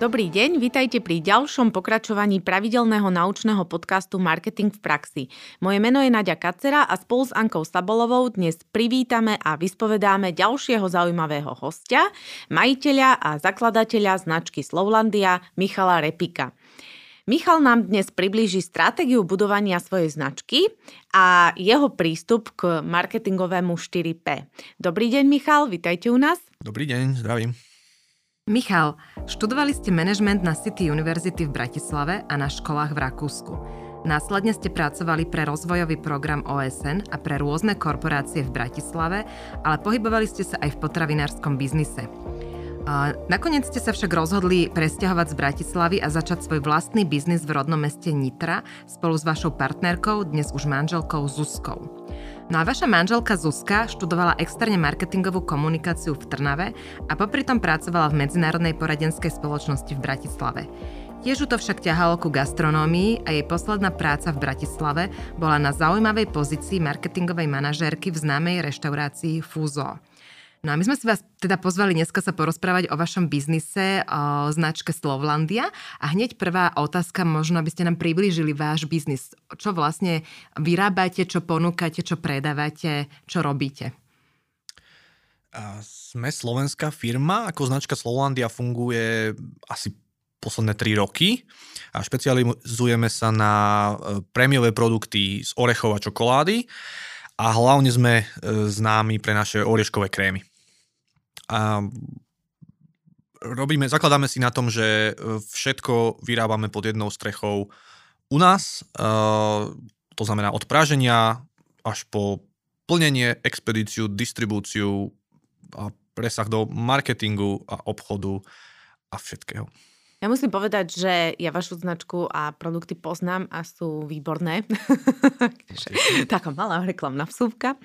Dobrý deň, vitajte pri ďalšom pokračovaní pravidelného naučného podcastu Marketing v praxi. Moje meno je Nadia Kacera a spolu s Ankou Sabolovou dnes privítame a vyspovedáme ďalšieho zaujímavého hostia, majiteľa a zakladateľa značky Slovlandia Michala Repika. Michal nám dnes priblíži stratégiu budovania svojej značky a jeho prístup k marketingovému 4P. Dobrý deň, Michal, vitajte u nás. Dobrý deň, zdravím. Michal, študovali ste management na City University v Bratislave a na školách v Rakúsku. Následne ste pracovali pre rozvojový program OSN a pre rôzne korporácie v Bratislave, ale pohybovali ste sa aj v potravinárskom biznise. Nakoniec ste sa však rozhodli presťahovať z Bratislavy a začať svoj vlastný biznis v rodnom meste Nitra spolu s vašou partnerkou, dnes už manželkou Zuzkou. No a vaša manželka Zuzka študovala externe marketingovú komunikáciu v Trnave a popri tom pracovala v medzinárodnej poradenskej spoločnosti v Bratislave. Tiež to však ťahalo ku gastronómii a jej posledná práca v Bratislave bola na zaujímavej pozícii marketingovej manažérky v známej reštaurácii Fuzo. No a my sme si vás teda pozvali dneska sa porozprávať o vašom biznise, o značke Slovlandia. A hneď prvá otázka, možno aby ste nám priblížili váš biznis. Čo vlastne vyrábate, čo ponúkate, čo predávate, čo robíte? Sme slovenská firma, ako značka Slovlandia funguje asi posledné 3 roky a špecializujeme sa na e, prémiové produkty z orechov a čokolády a hlavne sme e, známi pre naše orieškové krémy. A robíme, zakladáme si na tom, že e, všetko vyrábame pod jednou strechou u nás, e, to znamená od práženia až po plnenie, expedíciu, distribúciu a presah do marketingu a obchodu a všetkého. Ja musím povedať, že ja vašu značku a produkty poznám a sú výborné. Taká malá reklamná vsúvka.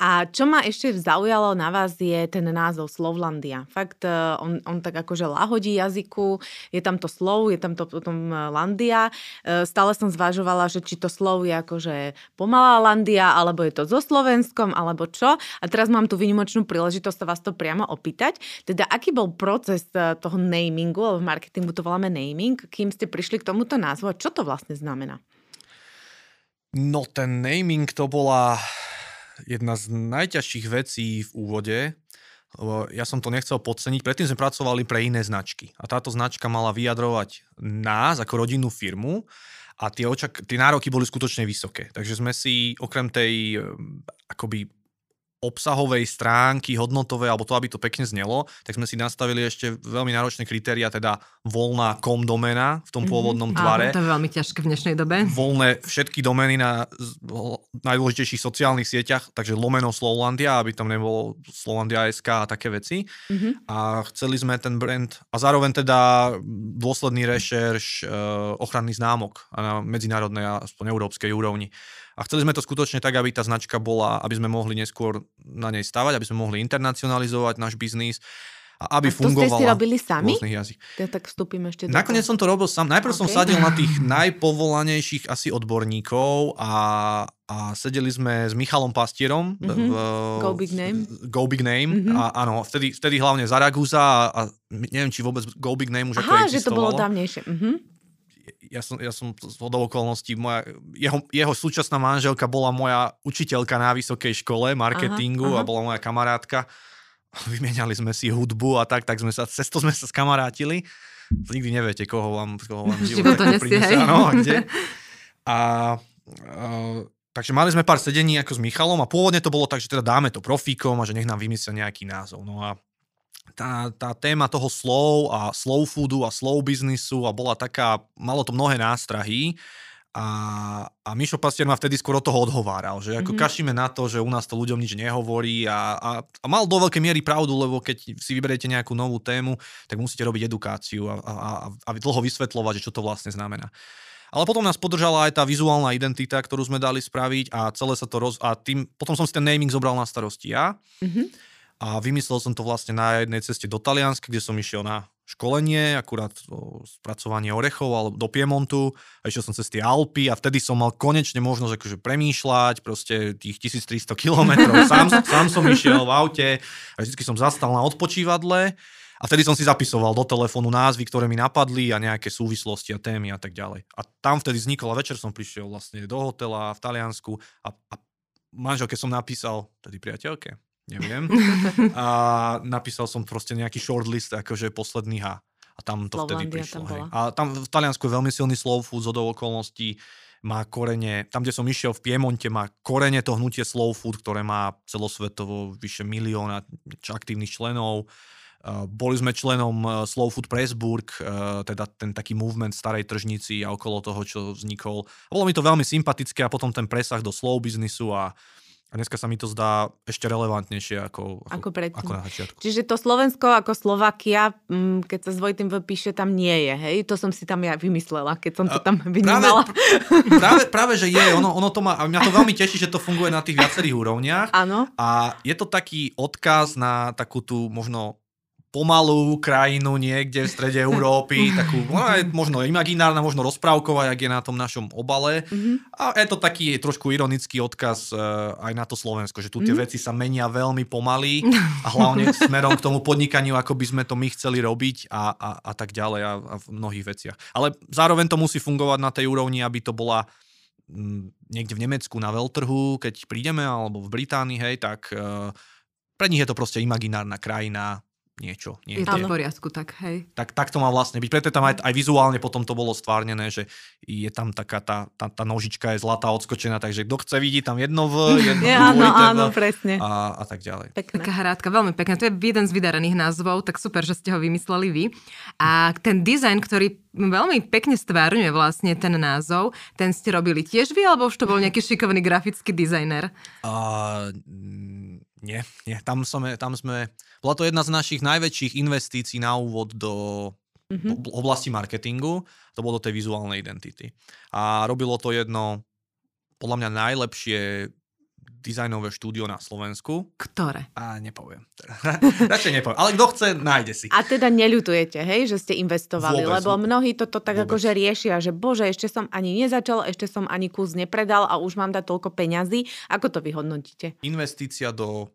A čo ma ešte zaujalo na vás je ten názov Slovlandia. Fakt, e, on, on tak akože lahodí jazyku, je tam to slov, je tam to potom e, landia. E, stále som zvažovala, že či to slov je akože pomalá landia, alebo je to so Slovenskom, alebo čo. A teraz mám tu vynimočnú príležitosť sa vás to priamo opýtať. Teda, aký bol proces toho namingu, alebo v to voláme naming, kým ste prišli k tomuto názvu a čo to vlastne znamená? No ten naming to bola jedna z najťažších vecí v úvode, ja som to nechcel podceniť. Predtým sme pracovali pre iné značky a táto značka mala vyjadrovať nás ako rodinnú firmu a tie, očak- tie nároky boli skutočne vysoké. Takže sme si okrem tej akoby obsahovej stránky, hodnotovej, alebo to, aby to pekne znelo, tak sme si nastavili ešte veľmi náročné kritéria, teda voľná kom domena v tom mhm. pôvodnom mm-hmm. tvare. Áno, to je veľmi ťažké v dnešnej dobe. Voľné všetky domény na najdôležitejších sociálnych sieťach, takže lomeno Slowlandia, aby tam nebolo Slowlandia SK a také veci. Mm-hmm. A chceli sme ten brand a zároveň teda dôsledný rešerš uh, ochranný známok na medzinárodnej a aspoň európskej úrovni. A chceli sme to skutočne tak, aby tá značka bola, aby sme mohli neskôr na nej stavať, aby sme mohli internacionalizovať náš biznis a aby a to fungovala. ste si robili sami? Ja tak vstúpim ešte. Nakoniec som to robil sám. Najprv okay. som sadil na tých najpovolanejších asi odborníkov a, a sedeli sme s Michalom Pastierom. Mm-hmm. V, Go Big Name. Go Big Name. Mm-hmm. A áno, vtedy, vtedy hlavne Zaragoza a, a neviem, či vôbec Go Big Name už Aha, ako že to bolo dávnejšie. Mm-hmm ja som, ja som z hodou okolností, moja, jeho, jeho súčasná manželka bola moja učiteľka na vysokej škole marketingu aha, aha. a bola moja kamarátka. Vymieniali sme si hudbu a tak, tak sme sa, cez to sme sa skamarátili. Nikdy neviete, koho vám, koho vám život to nesie, no, a kde. A, a, takže mali sme pár sedení ako s Michalom a pôvodne to bolo tak, že teda dáme to profíkom a že nech nám vymyslia nejaký názov. No a tá, tá téma toho slow a slow foodu a slow biznisu a bola taká, malo to mnohé nástrahy a, a Mišo Pastier ma vtedy skôr od toho odhováral, že ako mm-hmm. kašíme na to, že u nás to ľuďom nič nehovorí a, a, a mal do veľkej miery pravdu, lebo keď si vyberiete nejakú novú tému, tak musíte robiť edukáciu a, a, a, a dlho vysvetľovať, že čo to vlastne znamená. Ale potom nás podržala aj tá vizuálna identita, ktorú sme dali spraviť a celé sa to roz... A tým, potom som si ten naming zobral na starosti ja. Mm-hmm a vymyslel som to vlastne na jednej ceste do Talianska, kde som išiel na školenie, akurát spracovanie orechov alebo do Piemontu. A išiel som cez tie Alpy a vtedy som mal konečne možnosť akože premýšľať, proste tých 1300 kilometrov, sám, sám som išiel v aute a vždy som zastal na odpočívadle. A vtedy som si zapisoval do telefónu názvy, ktoré mi napadli a nejaké súvislosti a témy a tak ďalej. A tam vtedy vznikol a večer som prišiel vlastne do hotela v Taliansku a, a manželke som napísal, tedy priateľke, neviem. A napísal som proste nejaký shortlist, akože posledný H. A tam to vtedy prišlo. Tam bola. A tam v Taliansku je veľmi silný slow food, z okolností má korene, tam, kde som išiel v Piemonte, má korene to hnutie slow food, ktoré má celosvetovo vyše milióna aktívnych členov. Boli sme členom uh, Slow Food Pressburg, uh, teda ten taký movement starej tržnici a okolo toho, čo vznikol. A bolo mi to veľmi sympatické a potom ten presah do slow biznisu a a dneska sa mi to zdá ešte relevantnejšie ako, ako, ako, predtým. ako na začiatku. Čiže to Slovensko ako Slovakia, mm, keď sa s Vojtým V píše, tam nie je, hej? To som si tam ja vymyslela, keď som to tam vnímala. Práve, práve, práve že je. Ono, ono to má, a mňa to veľmi teší, že to funguje na tých viacerých úrovniach. Áno. A je to taký odkaz na takú tú možno pomalú krajinu niekde v strede Európy, takú možno imaginárna, možno rozprávková, jak je na tom našom obale. Mm-hmm. A je to taký trošku ironický odkaz uh, aj na to Slovensko, že tu tie mm-hmm. veci sa menia veľmi pomaly a hlavne smerom k tomu podnikaniu, ako by sme to my chceli robiť a, a, a tak ďalej a, a v mnohých veciach. Ale zároveň to musí fungovať na tej úrovni, aby to bola m, niekde v Nemecku na veľtrhu, keď prídeme, alebo v Británii, hej, tak uh, pre nich je to proste imaginárna krajina, niečo. Nie, je to v poriadku, tak hej. Tak, tak to má vlastne byť. Preto tam aj, aj vizuálne potom to bolo stvárnené, že je tam taká tá, tá, tá nožička je zlatá odskočená, takže kto chce vidí tam jedno v, jedno ja, áno, áno, presne. A, a tak ďalej. Pekné. Taká hrádka, veľmi pekná. To je jeden z vydarených názvov, tak super, že ste ho vymysleli vy. A ten dizajn, ktorý veľmi pekne stvárňuje vlastne ten názov, ten ste robili tiež vy, alebo už to bol nejaký šikovný grafický dizajner? Uh, nie, nie. Tam sme, tam sme... Bola to jedna z našich najväčších investícií na úvod do mm-hmm. oblasti marketingu. To bolo do tej vizuálnej identity. A robilo to jedno, podľa mňa najlepšie dizajnové štúdio na Slovensku. Ktoré? A nepoviem. Radšej nepoviem. Ale kto chce, nájde si. A teda neľutujete, hej, že ste investovali, vôbec, lebo mnohí toto tak vôbec. akože riešia, že bože, ešte som ani nezačal, ešte som ani kus nepredal a už mám dať toľko peňazí. Ako to vyhodnotíte? Investícia do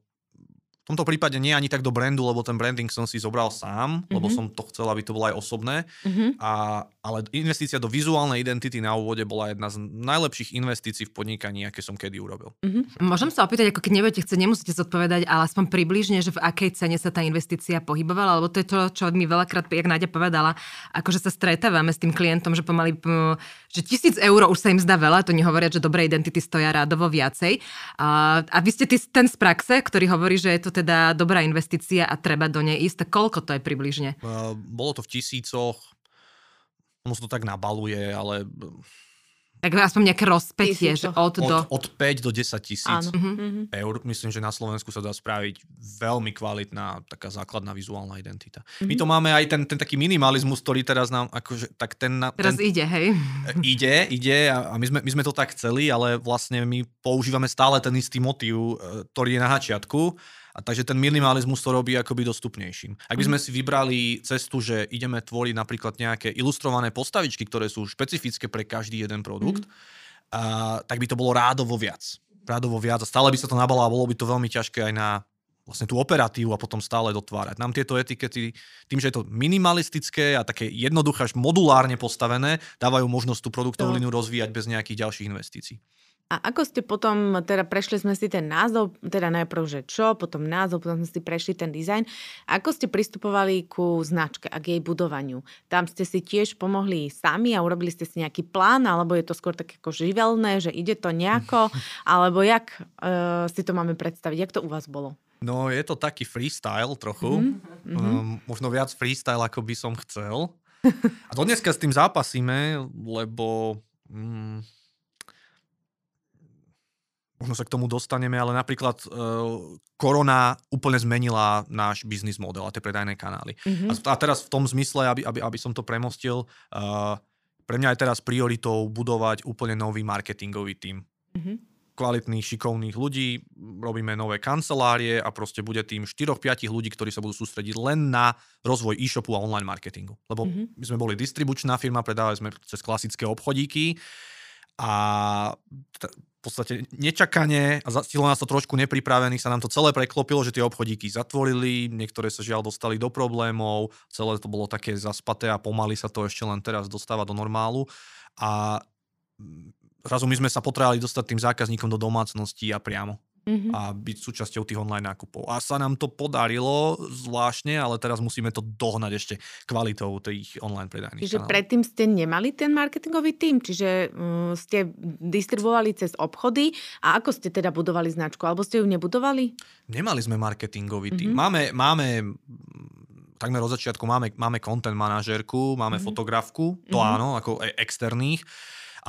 v tomto prípade nie ani tak do brandu, lebo ten branding som si zobral sám, mm-hmm. lebo mhm. som to chcel, aby to bolo aj osobné. Mm-hmm. A, ale investícia do vizuálnej identity na úvode bola jedna z najlepších investícií v podnikaní, aké som kedy urobil. Mm-hmm. Môžem sa opýtať, ako keď nebudete chcieť, nemusíte zodpovedať, ale aspoň približne, že v akej cene sa tá investícia pohybovala, lebo to je to, čo mi veľakrát, jak Náďa povedala, akože sa stretávame s tým klientom, že pomaly, že tisíc eur už sa im zdá veľa, to nehovoria, že dobré identity stoja rádovo viacej. A, a vy ste ten z praxe, ktorý hovorí, že je to teda dobrá investícia a treba do nej ísť, koľko to je približne? Uh, bolo to v tisícoch, ono sa to tak nabaluje, ale tak aspoň nejaké rozpetie, že od, od do... Od 5 do 10 tisíc uh-huh. eur. Myslím, že na Slovensku sa dá spraviť veľmi kvalitná taká základná vizuálna identita. Uh-huh. My to máme aj ten, ten taký minimalizmus, ktorý teraz nám akože, tak ten... Teraz ten, ide, hej? Ide, ide a, my, sme, my sme to tak chceli, ale vlastne my používame stále ten istý motív, ktorý je na hačiatku a takže ten minimalizmus to robí akoby dostupnejším. Ak by sme si vybrali cestu, že ideme tvoriť napríklad nejaké ilustrované postavičky, ktoré sú špecifické pre každý jeden produkt, mm. a, tak by to bolo rádovo viac. Rádovo viac a stále by sa to nabalo a bolo by to veľmi ťažké aj na vlastne tú operatívu a potom stále dotvárať. Nám tieto etikety, tým, že je to minimalistické a také jednoduché, až modulárne postavené, dávajú možnosť tú produktovú líniu rozvíjať bez nejakých ďalších investícií. A ako ste potom, teda prešli sme si ten názov, teda najprv, že čo, potom názov, potom sme si prešli ten dizajn. Ako ste pristupovali ku značke a k jej budovaniu? Tam ste si tiež pomohli sami a urobili ste si nejaký plán, alebo je to skôr také ako živelné, že ide to nejako, alebo jak uh, si to máme predstaviť? Jak to u vás bolo? No, je to taký freestyle trochu. Mm-hmm. Um, možno viac freestyle, ako by som chcel. A dneska s tým zápasíme, lebo... Um, možno sa k tomu dostaneme, ale napríklad uh, korona úplne zmenila náš biznis model a tie predajné kanály. Mm-hmm. A, a teraz v tom zmysle, aby, aby, aby som to premostil, uh, pre mňa je teraz prioritou budovať úplne nový marketingový tím. Mm-hmm. kvalitných, šikovných ľudí, robíme nové kancelárie a proste bude tým 4-5 ľudí, ktorí sa budú sústrediť len na rozvoj e-shopu a online marketingu. Lebo mm-hmm. my sme boli distribučná firma, predávali sme cez klasické obchodíky a t- v podstate nečakane a zastilo nás to trošku nepripravených, sa nám to celé preklopilo, že tie obchodíky zatvorili, niektoré sa žiaľ dostali do problémov, celé to bolo také zaspaté a pomaly sa to ešte len teraz dostáva do normálu. A zrazu my sme sa potrebovali dostať tým zákazníkom do domácnosti a priamo mm-hmm. a byť súčasťou tých online nákupov. A sa nám to podarilo zvláštne, ale teraz musíme to dohnať ešte kvalitou tých online predajných Čiže kanálov. predtým ste nemali ten marketingový tým, čiže um, ste distribuovali cez obchody a ako ste teda budovali značku? Alebo ste ju nebudovali? Nemali sme marketingový tým. Mm-hmm. Máme, máme takmer od začiatku máme, máme content manažérku, máme mm-hmm. fotografku, to mm-hmm. áno, ako e- externých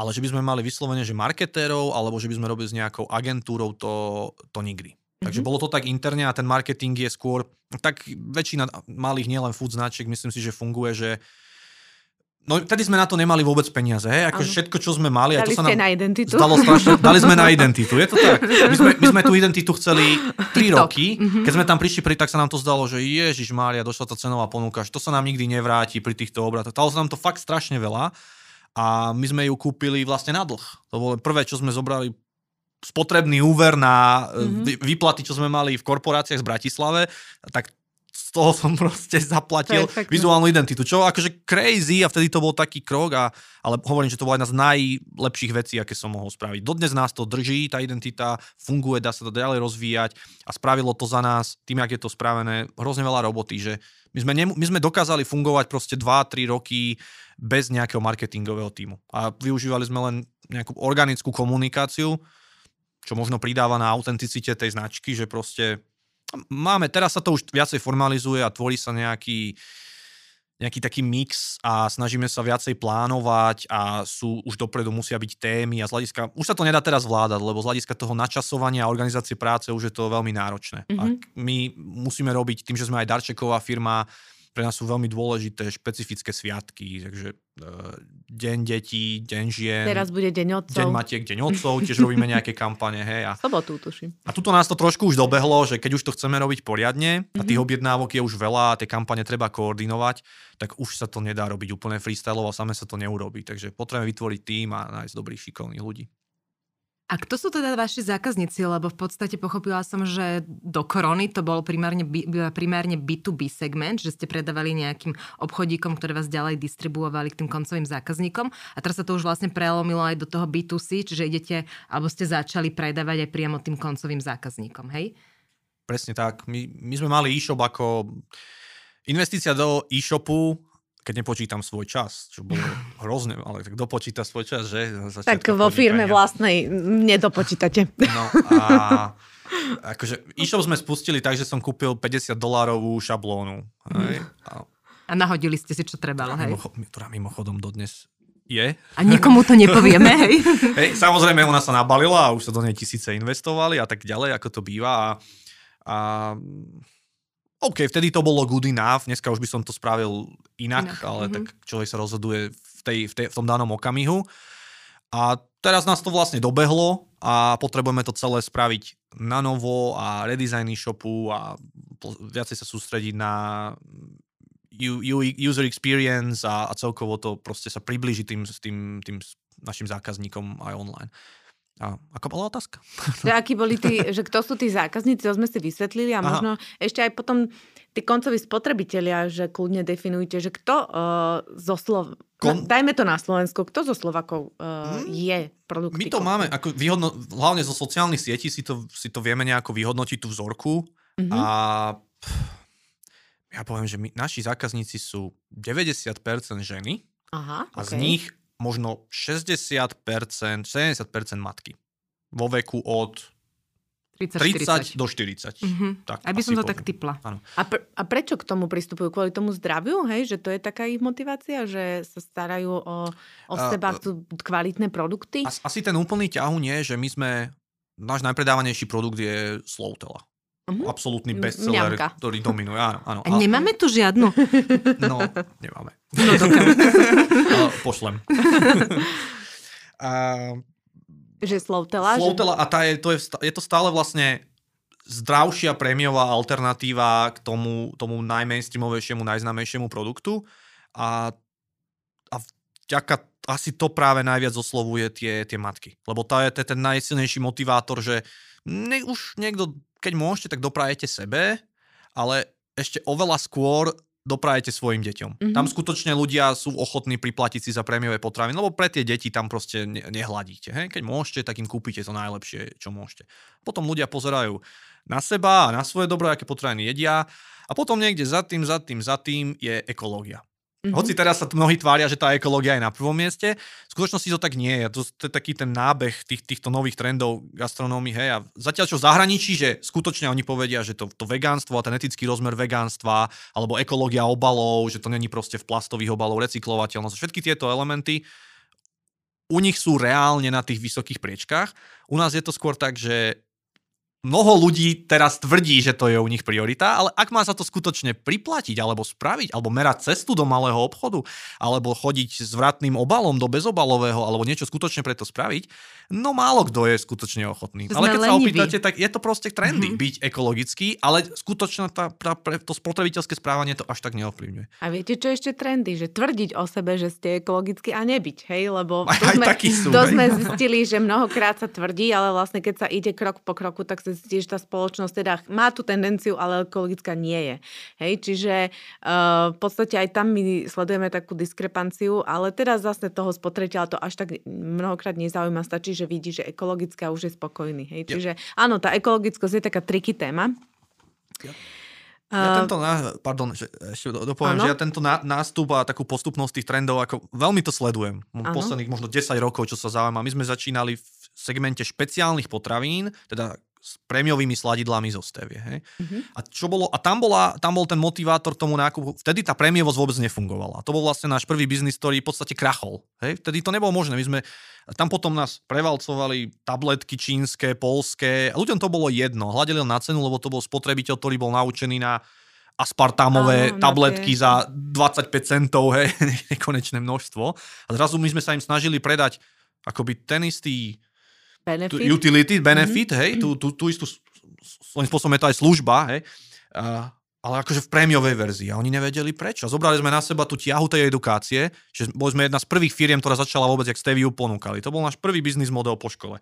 ale že by sme mali vyslovene, že marketérov, alebo že by sme robili s nejakou agentúrou, to, to nikdy. Mm-hmm. Takže bolo to tak interne a ten marketing je skôr, tak väčšina malých nielen food značiek, myslím si, že funguje, že No vtedy sme na to nemali vôbec peniaze, hej? Ako všetko, čo sme mali. Dali to sa nám na identitu. Zdalo strašne, dali sme na identitu, je to tak. My sme, my sme tú identitu chceli 3 roky, mm-hmm. keď sme tam prišli, pri, tak sa nám to zdalo, že Ježiš Mária, došla tá cenová ponuka, že to sa nám nikdy nevráti pri týchto obratoch. Stalo sa nám to fakt strašne veľa a my sme ju kúpili vlastne na dlh. To bolo prvé, čo sme zobrali spotrebný úver na mm-hmm. výplaty, čo sme mali v korporáciách z Bratislave, tak z toho som proste zaplatil vizuálnu identitu, čo akože crazy a vtedy to bol taký krok, a, ale hovorím, že to bola jedna z najlepších vecí, aké som mohol spraviť. Dodnes nás to drží, tá identita funguje, dá sa to ďalej rozvíjať a spravilo to za nás, tým, jak je to spravené, hrozne veľa roboty, že my sme, ne, my sme dokázali fungovať proste 2-3 roky bez nejakého marketingového týmu. A využívali sme len nejakú organickú komunikáciu, čo možno pridáva na autenticite tej značky, že proste máme, teraz sa to už viacej formalizuje a tvorí sa nejaký, nejaký taký mix a snažíme sa viacej plánovať a sú už dopredu musia byť témy a z hľadiska, už sa to nedá teraz vládať, lebo z hľadiska toho načasovania a organizácie práce už je to veľmi náročné. Mm-hmm. A my musíme robiť tým, že sme aj darčeková firma, pre nás sú veľmi dôležité špecifické sviatky, takže uh, Deň detí, Deň žien. Teraz bude Deň otcov. Deň matiek, Deň otcov, tiež robíme nejaké kampane. Hej, a, Sobotu tuším. A tuto nás to trošku už dobehlo, že keď už to chceme robiť poriadne a tých mm-hmm. objednávok je už veľa a tie kampane treba koordinovať, tak už sa to nedá robiť úplne freestyleovo a same sa to neurobi. Takže potrebujeme vytvoriť tým a nájsť dobrých šikovných ľudí. A kto sú teda vaši zákazníci? Lebo v podstate pochopila som, že do korony to bol primárne, primárne B2B segment, že ste predávali nejakým obchodíkom, ktoré vás ďalej distribuovali k tým koncovým zákazníkom. A teraz sa to už vlastne prelomilo aj do toho B2C, čiže idete, alebo ste začali predávať aj priamo tým koncovým zákazníkom, hej? Presne tak. My, my sme mali e-shop ako investícia do e-shopu keď nepočítam svoj čas, čo bolo hrozné, ale tak dopočíta svoj čas, že? Tak vo firme vlastnej nedopočítate. No a akože e-shop sme spustili tak, že som kúpil 50 dolárovú šablónu. Hej? A, a nahodili ste si, čo trebalo, hej? Mimocho, ktorá mimochodom dodnes je. A nikomu to nepovieme, hej? hej? Samozrejme, ona sa nabalila a už sa do nej tisíce investovali a tak ďalej, ako to býva. A, a OK, vtedy to bolo good enough, dneska už by som to spravil inak, inak. ale mm-hmm. tak človek sa rozhoduje v, tej, v, tej, v tom danom okamihu. A teraz nás to vlastne dobehlo a potrebujeme to celé spraviť na novo a redesign shopu a viacej sa sústrediť na user experience a, a celkovo to proste sa približí tým, tým, tým našim zákazníkom aj online. A ako bola otázka? Že, akí boli tí, že kto sú tí zákazníci, to sme si vysvetlili a Aha. možno ešte aj potom tí koncoví spotrebitelia, že kľudne definujte, že kto uh, zo Slov... Kon... Dajme to na Slovensko, kto zo Slovakov uh, hmm. je produkty? My to máme, ako výhodno, hlavne zo sociálnych sietí si to, si to vieme nejako vyhodnotiť tú vzorku mm-hmm. a ja poviem, že my, naši zákazníci sú 90% ženy Aha, a okay. z nich možno 60%, 70% matky. Vo veku od 30, 30 do 40. Mm-hmm. Tak, Aby som to poviem. tak typla. A, pr- a prečo k tomu pristupujú? Kvôli tomu zdraviu? Hej? Že to je taká ich motivácia? Že sa starajú o, o uh, seba, chcú kvalitné produkty? As, asi ten úplný ťahu nie, že my sme... Náš najpredávanejší produkt je Slowtela. Uh-huh. Absolútny bestseller, Mňamka. ktorý dominuje. Áno, áno. A nemáme tu žiadnu? No, nemáme. No, no, pošlem. a, Že Slovtela? Slovtela a tá je, to je, je to stále vlastne zdravšia prémiová alternatíva k tomu, tomu najmainstreamovejšiemu, najznámejšiemu produktu a, a vďaka asi to práve najviac oslovuje tie, tie matky. Lebo tá je, to je ten najsilnejší motivátor, že ne, už niekto, keď môžete, tak doprajete sebe, ale ešte oveľa skôr doprajete svojim deťom. Mm-hmm. Tam skutočne ľudia sú ochotní priplatiť si za prémiové potraviny, lebo pre tie deti tam proste ne- nehladíte. Hej? Keď môžete, tak im kúpite to najlepšie, čo môžete. Potom ľudia pozerajú na seba a na svoje dobro, aké potraviny jedia a potom niekde za tým, za tým, za tým je ekológia. Mm-hmm. Hoci teraz sa mnohí tvária, že tá ekológia je na prvom mieste, v skutočnosti to tak nie je. To, je taký ten nábeh tých, týchto nových trendov gastronómy. Hej. A zatiaľ čo v zahraničí, že skutočne oni povedia, že to, to vegánstvo a ten etický rozmer vegánstva alebo ekológia obalov, že to není proste v plastových obalov, recyklovateľnosť, všetky tieto elementy u nich sú reálne na tých vysokých priečkách. U nás je to skôr tak, že mnoho ľudí teraz tvrdí, že to je u nich priorita, ale ak má sa to skutočne priplatiť, alebo spraviť, alebo merať cestu do malého obchodu, alebo chodiť s vratným obalom do bezobalového, alebo niečo skutočne preto spraviť, no málo kto je skutočne ochotný. Sme ale keď sa leniví. opýtate, tak je to proste trendy Mhm. byť ekologický, ale skutočne tá, tá, to spotrebiteľské správanie to až tak neovplyvňuje. A viete, čo ešte trendy? Že tvrdiť o sebe, že ste ekologicky a nebyť, hej? Lebo to, aj sme, sú, to hej. sme zistili, že mnohokrát sa tvrdí, ale vlastne keď sa ide krok po kroku, tak sa že tá spoločnosť teda má tú tendenciu, ale ekologická nie je. Hej? Čiže uh, v podstate aj tam my sledujeme takú diskrepanciu, ale teraz zase toho spotrebiteľa to až tak mnohokrát nezaujíma. Stačí, že vidí, že ekologická už je spokojný. Hej? Čiže áno, tá ekologickosť je taká triky téma. Ja- Eh, Ja tento, ná- pardon, že, ešte do- dopoviem, Áno. že ja tento ná, nástup a takú postupnosť tých trendov, ako veľmi to sledujem. Áno. Posledných možno 10 rokov, čo sa zaujíma. My sme začínali v segmente špeciálnych potravín, teda s prémiovými sladidlami zo stevie. Hej? Mhm. A, čo bolo, a tam, bola, tam bol ten motivátor tomu nákupu. Vtedy tá prémiovosť vôbec nefungovala. A to bol vlastne náš prvý biznis, ktorý v podstate krachol. Hej? Vtedy to nebolo možné. My sme, tam potom nás prevalcovali tabletky čínske, polské. A ľuďom to bolo jedno. Hľadeli na cenu, lebo to bol spotrebiteľ, ktorý bol naučený na aspartámové Áno, tabletky tie- za 25 centov, hej, nekonečné množstvo. A zrazu my sme sa im snažili predať akoby ten istý Benefit. utility, Mhm. benefit, mm-hmm. hej, tú, tú, tú istú, svojím spôsobom je to aj služba, hej, a, ale akože v prémiovej verzii a oni nevedeli prečo. Zobrali sme na seba tú ťahu tej edukácie, že boli sme jedna z prvých firiem, ktorá začala vôbec, jak Steviu ponúkali. To bol náš prvý biznis model po škole.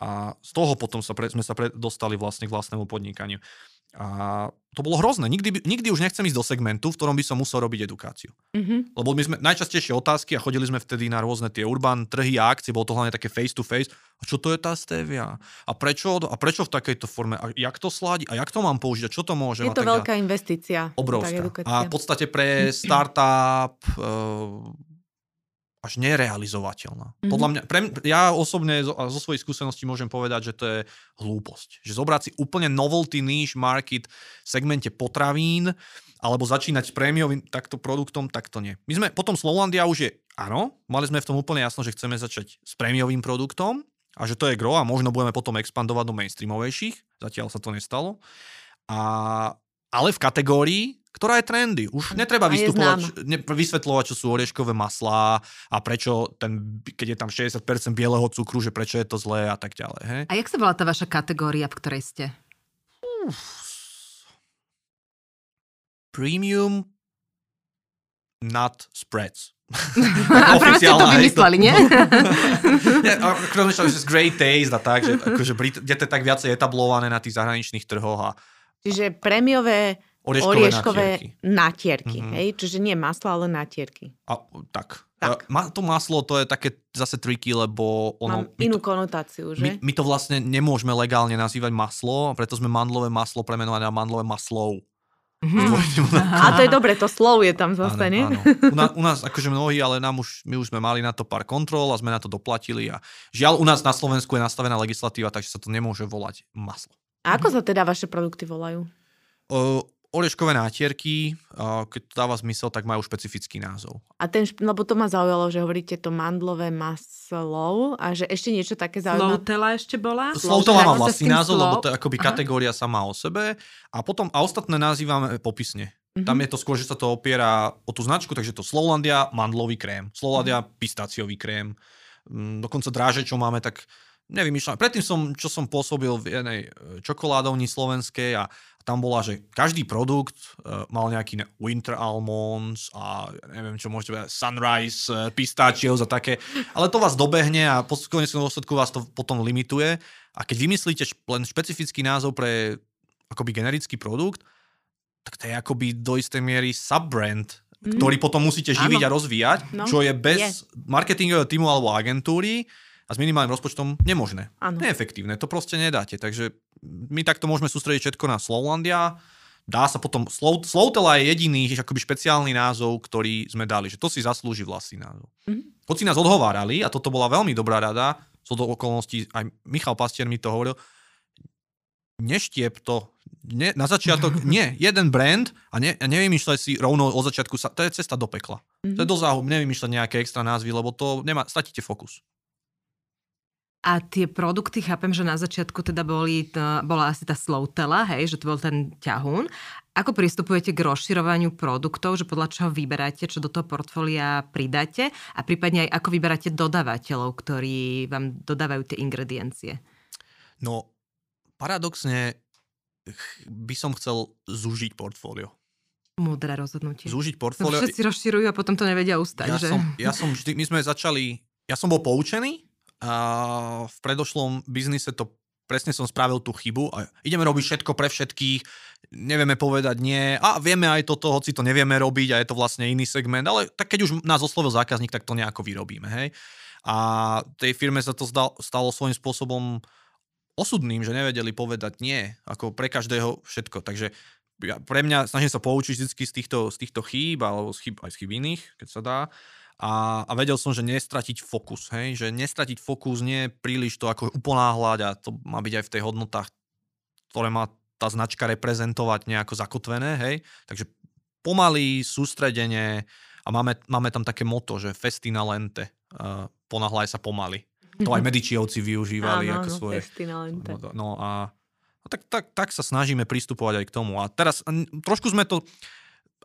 A z toho potom sa pre, sme sa pre, dostali vlastne k vlastnému podnikaniu. A to bolo hrozné. Nikdy, nikdy už nechcem ísť do segmentu, v ktorom by som musel robiť edukáciu. Mhm. Lebo my sme najčastejšie otázky a chodili sme vtedy na rôzne tie urban trhy a akcie, bolo to hlavne také face to face. A čo to je tá stevia? A prečo, a prečo v takejto forme? A jak to sládi? A jak to mám použiť? A čo to môžem? Je to tak veľká investícia. Obrovská. A v podstate pre startup uh, až nerealizovateľná. Mhm. Podľa mňa, pre, ja osobne zo, zo svojich skúseností môžem povedať, že to je hlúposť. Že zobrať si úplne novelty niche market v segmente potravín alebo začínať s prémiovým takto produktom, tak to nie. My sme, potom Slowlandia už je, áno, mali sme v tom úplne jasno, že chceme začať s prémiovým produktom a že to je gro a možno budeme potom expandovať do mainstreamovejších. Zatiaľ sa to nestalo. A, ale v kategórii, ktorá je trendy. Už netreba je vystupovať, ne, vysvetľovať, čo sú orieškové maslá a prečo, ten, keď je tam 60% bieleho cukru, že prečo je to zlé a tak ďalej. Hej? A jak sa volá tá vaša kategória, v ktorej ste? Premium nut spreads. A prečo ste to vymysleli, nie? Nie, a rozmýšľam, že z great taste a tak, že akože kde to je tak viacej etablované na tých zahraničných trhoch a Čiže prémiové orieškové, orieškové natierky. natierky. Mhm. hej? Čiže nie maslo, ale natierky. A, tak. Tak. A, ma- to maslo, to je také zase triky, lebo ono... Mám my inú to- konotáciu, My, že? my to vlastne nemôžeme legálne nazývať maslo, preto sme mandlové maslo premenované na mandlové maslov. Mhm. A to je dobre, to slov je tam zase, nie? U, nás, u nás akože mnohí, ale nám už, my už sme mali na to pár kontrol a sme na to doplatili a žiaľ, u nás na Slovensku je nastavená legislatíva, takže sa to nemôže volať maslo. A ako sa teda vaše produkty volajú? O, orieškové nátierky, keď to dáva zmysel, tak majú špecifický názov. A ten, lebo to ma zaujalo, že hovoríte to mandlové maslo a že ešte niečo také zaujímavé. Slowtela ešte bola? Slovtela má vlastný názov, slow- lebo to je akoby Aha. kategória sama o sebe. A potom a ostatné nazývame popisne. Mhm. Tam je to skôr, že sa to opiera o tú značku, takže to Slowlandia mandlový krém, Slowlandia Mhm. pistáciový krém. Mm, Dokonca dráže, čo máme, tak nevymýšľam. Predtým som, čo som pôsobil v jednej e, čokoládovni slovenskej a tam bola, že každý produkt uh, mal nejaký winter almonds a neviem, čo môžete povedať, sunrise, uh, pistachios a také, ale to vás dobehne a po konečnom dôsledku vás to potom limituje a keď vymyslíte len špecifický názov pre akoby generický produkt, tak to je akoby do istej miery subbrand, mm. ktorý potom musíte živiť ano. a rozvíjať, no. čo je bez je. marketingového týmu alebo agentúry a s minimálnym rozpočtom nemožné. Ano. Neefektívne, to proste nedáte. Takže my takto môžeme sústrediť všetko na Slowlandia. Dá sa potom, Slow, Slowtela je jediný akoby špeciálny názov, ktorý sme dali, že to si zaslúži vlastný názov. Mm-hmm. Hoci nás odhovárali, a toto bola veľmi dobrá rada, sú do okolností, aj Michal Pastier mi to hovoril, neštiep to, ne, na začiatok, nie, jeden brand a, ne, a nevymýšľaj si rovno od začiatku, sa, to je cesta do pekla. Mm-hmm. To je mhm. do záhub, nevymýšľať nejaké extra názvy, lebo to nemá, stratíte fokus. A tie produkty, chápem, že na začiatku teda boli, bola asi tá slowtela, hej, že to bol ten ťahún. Ako pristupujete k rozširovaniu produktov, že podľa čoho vyberáte, čo do toho portfólia pridáte a prípadne aj ako vyberáte dodávateľov, ktorí vám dodávajú tie ingrediencie? No, paradoxne by som chcel zúžiť portfólio. Múdre rozhodnutie. Zúžiť portfólio. No, všetci rozširujú a potom to nevedia ustať, ja že? Som, ja som vždy, my sme začali, ja som bol poučený, a v predošlom biznise to presne som spravil tú chybu a ideme robiť všetko pre všetkých, nevieme povedať nie a vieme aj toto, hoci to nevieme robiť a je to vlastne iný segment, ale tak keď už nás oslovil zákazník, tak to nejako vyrobíme, hej. A tej firme sa to stalo svojím spôsobom osudným, že nevedeli povedať nie, ako pre každého všetko. Takže ja, pre mňa snažím sa poučiť vždy z týchto, z týchto chýb, alebo z chýb, aj z chýb iných, keď sa dá a, a vedel som, že nestratiť fokus, hej? že nestratiť fokus, nie príliš to ako uponáhľať a to má byť aj v tej hodnotách, ktoré má tá značka reprezentovať nejako zakotvené, hej, takže pomaly, sústredenie a máme, máme tam také moto, že festina lente, uh, ponáhľaj sa pomaly. To aj Medičiovci využívali Áno, ako no, svoje... lente. No a No tak, tak, tak sa snažíme pristupovať aj k tomu. A teraz trošku sme to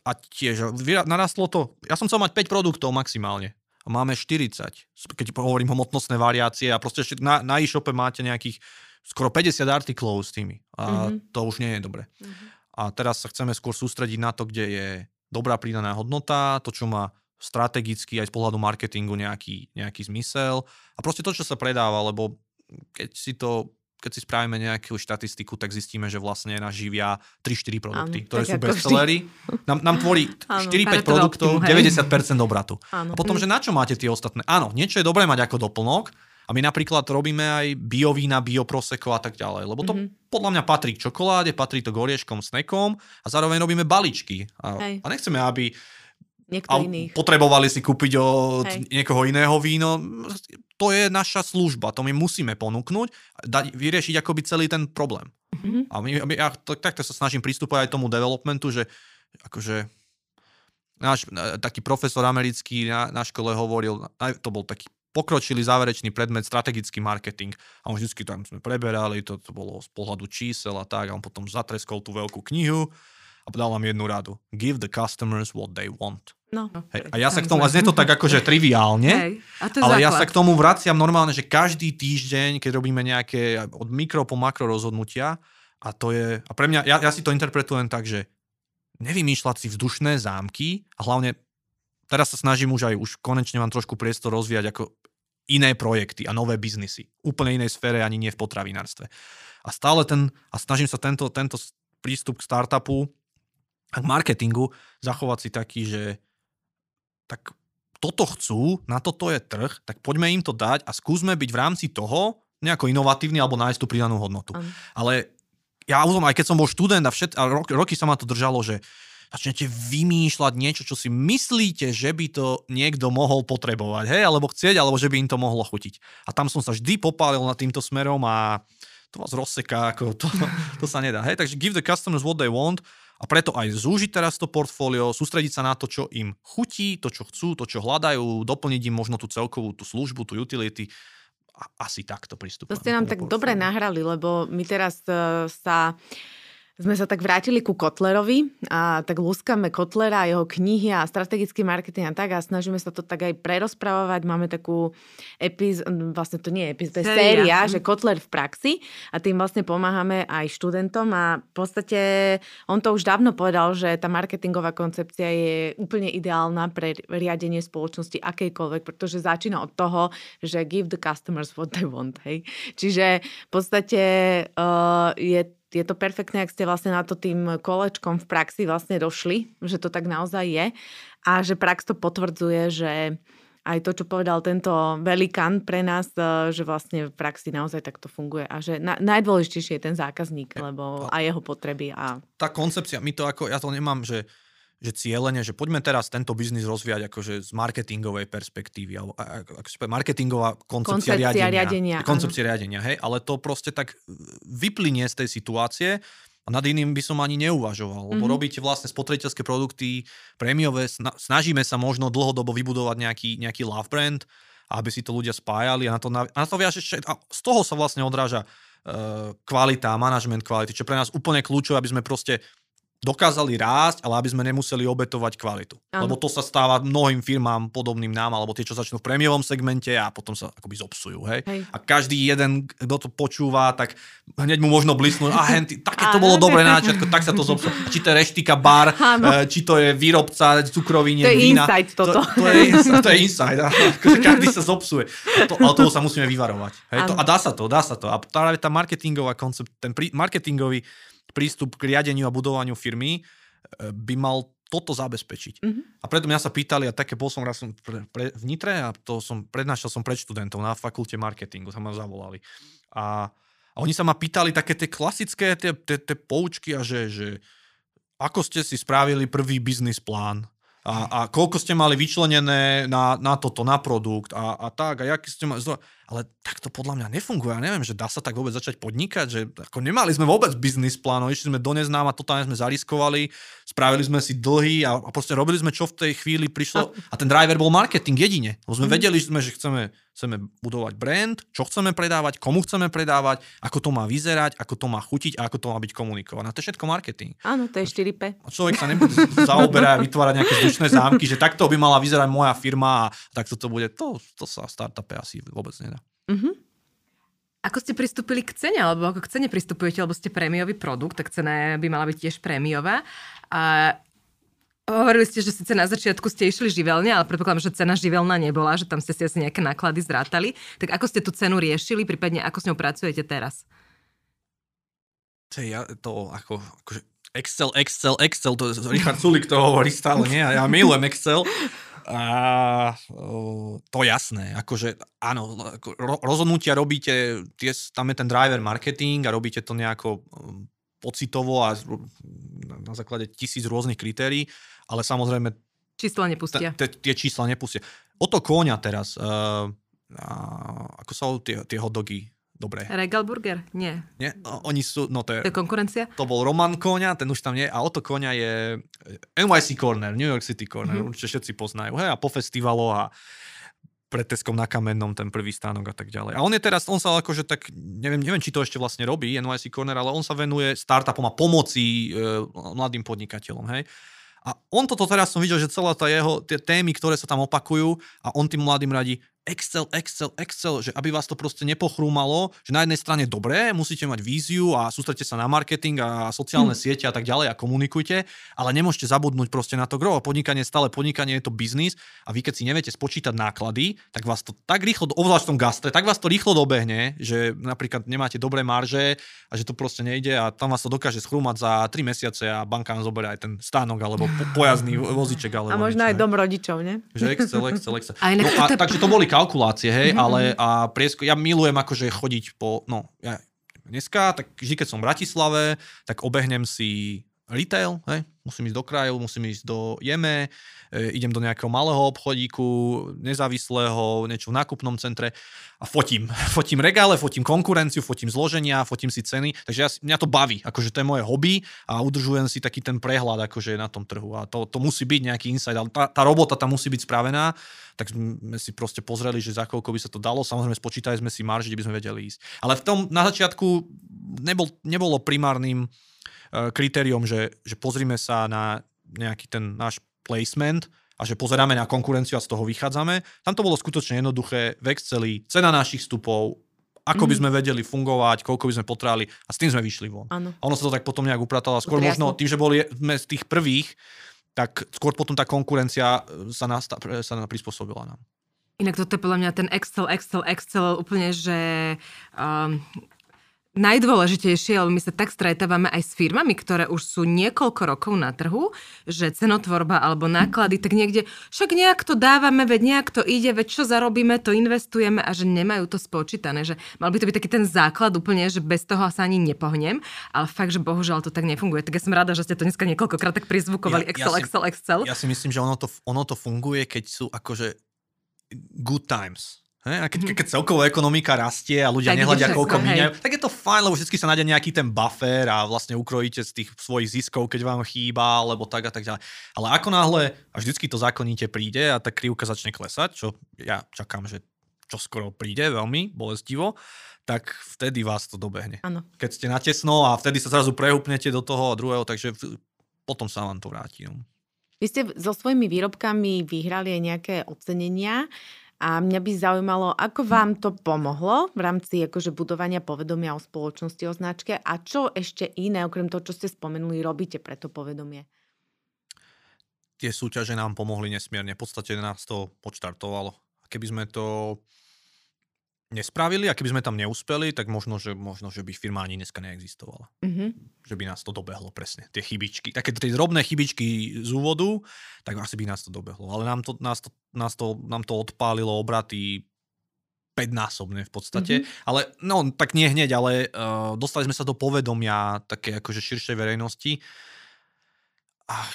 a tiež narastlo to, ja som chcel mať 5 produktov maximálne a máme 40, keď hovorím hmotnostné variácie a proste na, na e-shope máte nejakých skoro 50 artiklov s tými a mm-hmm. to už nie je dobre. Mm-hmm. A teraz sa chceme skôr sústrediť na to, kde je dobrá prídaná hodnota, to, čo má strategicky aj z pohľadu marketingu nejaký, nejaký zmysel a proste to, čo sa predáva, lebo keď si to keď si spravíme nejakú štatistiku, tak zistíme, že vlastne nás živia 3-4 produkty, ano, ktoré sú bestsellery. Nám, nám tvorí 4-5 produktov, optimum, 90% obratu. Ano. A potom, že na čo máte tie ostatné? Áno, niečo je dobré mať ako doplnok, a my napríklad robíme aj biovína, bioproseko a tak ďalej, lebo to mm-hmm. podľa mňa patrí k čokoláde, patrí to k orieškom, snekom a zároveň robíme baličky. A, a nechceme, aby Niekto iných. potrebovali si kúpiť od Hej. niekoho iného víno. To je naša služba, to my musíme ponúknuť, dať, vyriešiť akoby celý ten problém. Mm-hmm. A my, ja to, takto sa snažím pristúpať aj tomu developmentu, že akože náš e, taký profesor americký na, na škole hovoril, to bol taký pokročilý záverečný predmet strategický marketing. A on vždy tam sme preberali, to, to bolo z pohľadu čísel a tak, a on potom zatreskol tú veľkú knihu a dal vám jednu radu. Give the customers what they want. No. Hej, a ja sa k tomu, znie to tak akože triviálne, Hej, a to ale základ. ja sa k tomu vraciam normálne, že každý týždeň, keď robíme nejaké od mikro po makro rozhodnutia, a to je, a pre mňa, ja, ja si to interpretujem tak, že nevymýšľať si vzdušné zámky a hlavne teraz sa snažím už aj, už konečne mám trošku priestor rozvíjať ako iné projekty a nové biznisy. Úplne inej sfére, ani nie v potravinárstve. A stále ten, a snažím sa tento, tento prístup k startupu a k marketingu zachovať si taký, že tak toto chcú, na toto je trh, tak poďme im to dať a skúsme byť v rámci toho nejako inovatívny alebo nájsť tú pridanú hodnotu. Um. Ale ja už aj keď som bol študent a, všet, a roky, roky sa ma to držalo, že začnete vymýšľať niečo, čo si myslíte, že by to niekto mohol potrebovať, hej, alebo chcieť, alebo že by im to mohlo chutiť. A tam som sa vždy popálil nad týmto smerom a to vás rozseká, ako to, to sa nedá. Hej, takže give the customers what they want a preto aj zúžiť teraz to portfólio, sústrediť sa na to, čo im chutí, to, čo chcú, to, čo hľadajú, doplniť im možno tú celkovú tú službu, tú utility. A asi takto pristupujem. To ste nám tak dobre nahrali, lebo my teraz uh, sa sme sa tak vrátili ku Kotlerovi a tak lúskame Kotlera a jeho knihy a strategický marketing a tak a snažíme sa to tak aj prerozprávať. Máme takú epizódu, vlastne to nie je epizóda, to je séria, že Kotler v praxi a tým vlastne pomáhame aj študentom a v podstate on to už dávno povedal, že tá marketingová koncepcia je úplne ideálna pre riadenie spoločnosti akejkoľvek, pretože začína od toho, že give the customers what they want. Hej. Čiže v podstate uh, je je to perfektné, ak ste vlastne na to tým kolečkom v praxi vlastne došli, že to tak naozaj je a že prax to potvrdzuje, že aj to, čo povedal tento velikán pre nás, e, že vlastne v praxi naozaj takto funguje a že na, najdôležitejšie je ten zákazník, lebo a jeho potreby. A... Tá koncepcia, my to ako, ja to nemám, že že cieľene, že poďme teraz tento biznis rozvíjať akože z marketingovej perspektívy, alebo ako si marketingová koncepcia, koncepcia riadenia. riadenia koncepcia áno. riadenia, hej, ale to proste tak vyplynie z tej situácie a nad iným by som ani neuvažoval, lebo mm-hmm. robíte vlastne spotrebiteľské produkty, prémiové, snažíme sa možno dlhodobo vybudovať nejaký, nejaký love brand, aby si to ľudia spájali a na to, na, na to viaže, a z toho sa vlastne odráža uh, kvalita, manažment kvality, čo pre nás úplne kľúčové, aby sme proste dokázali rásť, ale aby sme nemuseli obetovať kvalitu. Ano. Lebo to sa stáva mnohým firmám podobným nám, alebo tie, čo začnú v prémiovom segmente a potom sa akoby zobsujú. Hej? Hej. A každý jeden, kto to počúva, tak hneď mu možno blisnú, a henty, také to bolo dobre na začiatku, tak sa to zobsú. Či to je reštika bar, ano. Eh, či to je výrobca cukrovín, to je vína. insight toto. To, to, je, to je insight. Akože každý sa zobsuje. To, ale toho sa musíme vyvarovať. Hej? To, a dá sa to, dá sa to. A práve tá marketingová koncept, ten marketingový prístup k riadeniu a budovaniu firmy e, by mal toto zabezpečiť. Mm-hmm. A preto mňa sa pýtali, a také bol som raz som pre, pre, v Nitre a to som prednášal som pred študentov na fakulte marketingu, sa ma zavolali. A, a oni sa ma pýtali také tie klasické tie, tie, tie poučky a že, že ako ste si spravili prvý biznis plán a, a koľko ste mali vyčlenené na, na toto, na produkt a, a tak, a jaký ste mali ale tak to podľa mňa nefunguje. Ja neviem, že dá sa tak vôbec začať podnikať, že ako nemali sme vôbec biznis plán, išli sme do neznáma, totálne sme zariskovali, spravili sme si dlhy a, a proste robili sme, čo v tej chvíli prišlo. A ten driver bol marketing jedine. Lebo sme mm. vedeli, že, sme, že chceme, chceme budovať brand, čo chceme predávať, komu chceme predávať, ako to má vyzerať, ako to má chutiť a ako to má byť komunikované. To je všetko marketing. Áno, to je 4P. A človek sa nebude zaoberať vytvárať nejaké zdušné zámky, že takto by mala vyzerať moja firma a takto to bude. To, to sa startupe asi vôbec nedá. Mm-hmm. Ako ste pristúpili k cene, alebo ako k cene pristupujete, lebo ste prémiový produkt, tak cena by mala byť tiež prémiová. A hovorili ste, že síce na začiatku ste išli živelne, ale predpokladám, že cena živelná nebola, že tam ste si asi nejaké náklady zrátali. Tak ako ste tú cenu riešili, prípadne ako s ňou pracujete teraz? To, ja, to ako, akože Excel, Excel, Excel, to Richard Sulik to hovorí stále, nie? Ja milujem Excel. A to jasné, akože áno, rozhodnutia robíte, tie, tam je ten driver marketing a robíte to nejako pocitovo a na základe tisíc rôznych kritérií, ale samozrejme... Čísla nepustia. Tie čísla nepustia. O to kóňa teraz, uh, ako sa tie, tie hotdogy Dobre. Regal Burger? Nie. Nie, no, oni sú, no to je... To je konkurencia? To bol Roman Koňa, ten už tam nie, a o to Koňa je NYC Corner, New York City Corner, mm-hmm. určite všetci poznajú, hej, a po festivalo a pred Teskom na Kamennom ten prvý stánok a tak ďalej. A on je teraz, on sa akože tak, neviem, neviem, či to ešte vlastne robí NYC Corner, ale on sa venuje startupom a pomoci e, mladým podnikateľom, hej. A on toto teraz som videl, že celá tá jeho, tie témy, ktoré sa tam opakujú a on tým mladým radí, Excel, Excel, Excel, že aby vás to proste nepochrúmalo, že na jednej strane dobré, musíte mať víziu a sústrete sa na marketing a sociálne hm. siete a tak ďalej a komunikujte, ale nemôžete zabudnúť proste na to gro. Podnikanie stále podnikanie je to biznis a vy keď si neviete spočítať náklady, tak vás to tak rýchlo, obzvlášť v tom gastre, tak vás to rýchlo dobehne, že napríklad nemáte dobré marže a že to proste nejde a tam vás to dokáže schrúmať za 3 mesiace a banka vám zoberie aj ten stánok alebo pojazdný voziček. Alebo a možno nič, aj dom rodičov, ne? Že Excel, Excel, Excel. No, a, takže to boli kalkulácie, hej, mm-hmm. ale a priesko, ja milujem akože chodiť po, no, ja dneska, tak vždy, keď som v Bratislave, tak obehnem si retail, hej, musím ísť do kraju, musím ísť do Jeme, e, idem do nejakého malého obchodíku, nezávislého, niečo v nákupnom centre a fotím. Fotím regále, fotím konkurenciu, fotím zloženia, fotím si ceny, takže ja, mňa to baví, akože to je moje hobby a udržujem si taký ten prehľad akože na tom trhu a to, to musí byť nejaký insight, ale tá, tá robota tam musí byť spravená, tak sme si proste pozreli, že za koľko by sa to dalo, samozrejme spočítali sme si marži, kde by sme vedeli ísť. Ale v tom na začiatku nebol, nebolo primárnym kritérium, že, že pozrime sa na nejaký ten náš placement a že pozeráme na konkurenciu a z toho vychádzame. Tam to bolo skutočne jednoduché, v Exceli, cena našich vstupov, ako by Mhm. sme vedeli fungovať, koľko by sme potrebovali a s tým sme vyšli von. Áno. A ono sa to tak potom nejak upratalo. Skôr Utriaslo. možno tým, že boli sme z tých prvých, tak skôr potom tá konkurencia sa, nasta- sa na- prispôsobila nám. Inak toto je podľa mňa ten Excel, Excel, Excel úplne, že um, najdôležitejšie, lebo my sa tak stretávame aj s firmami, ktoré už sú niekoľko rokov na trhu, že cenotvorba alebo náklady, tak niekde, však nejak to dávame, veď nejak to ide, veď čo zarobíme, to investujeme a že nemajú to spočítané, že mal by to byť taký ten základ úplne, že bez toho sa ani nepohnem, ale fakt, že bohužiaľ to tak nefunguje. Tak ja som rada, že ste to dneska niekoľkokrát tak prizvukovali Ja- ja Excel, si- Excel, Excel. Ja si myslím, že ono to, ono to funguje, keď sú akože good times. He? A keď, keď celková ekonomika rastie a ľudia Tak nehľadia, koľko míňajú, tak je to fajn, lebo vždy sa nájde nejaký ten buffer a vlastne ukrojíte z tých svojich ziskov, keď vám chýba, alebo tak a tak ďalej. Ale ako náhle, a vždycky to zákonite príde a tá krivka začne klesať, čo ja čakám, že čo skoro príde veľmi bolestivo, tak vtedy vás to dobehne. Áno. Keď ste natesno a vtedy sa zrazu prehúpnete do toho a druhého, takže potom sa vám to vráti. No. Vy ste so svojimi výrobkami vyhrali aj nejaké ocenenia a mňa by zaujímalo, ako vám to pomohlo v rámci akože budovania povedomia o spoločnosti, o značke a čo ešte iné, okrem toho, čo ste spomenuli, robíte pre to povedomie? tie súťaže nám pomohli nesmierne. V podstate nás to podštartovalo. A Keby sme to nespravili a keby sme tam neúspeli, tak možno, že, možno, že by firma ani dneska neexistovala. Mhm. Že by nás to dobehlo presne. Tie chybičky, také tie drobné chybičky z úvodu, tak asi by nás to dobehlo. Ale nám to, nás to, nás to, nám to odpálilo obraty 5-násobne v podstate. Mm-hmm. Ale no, tak nie hneď, ale uh, dostali sme sa do povedomia také akože širšej verejnosti. A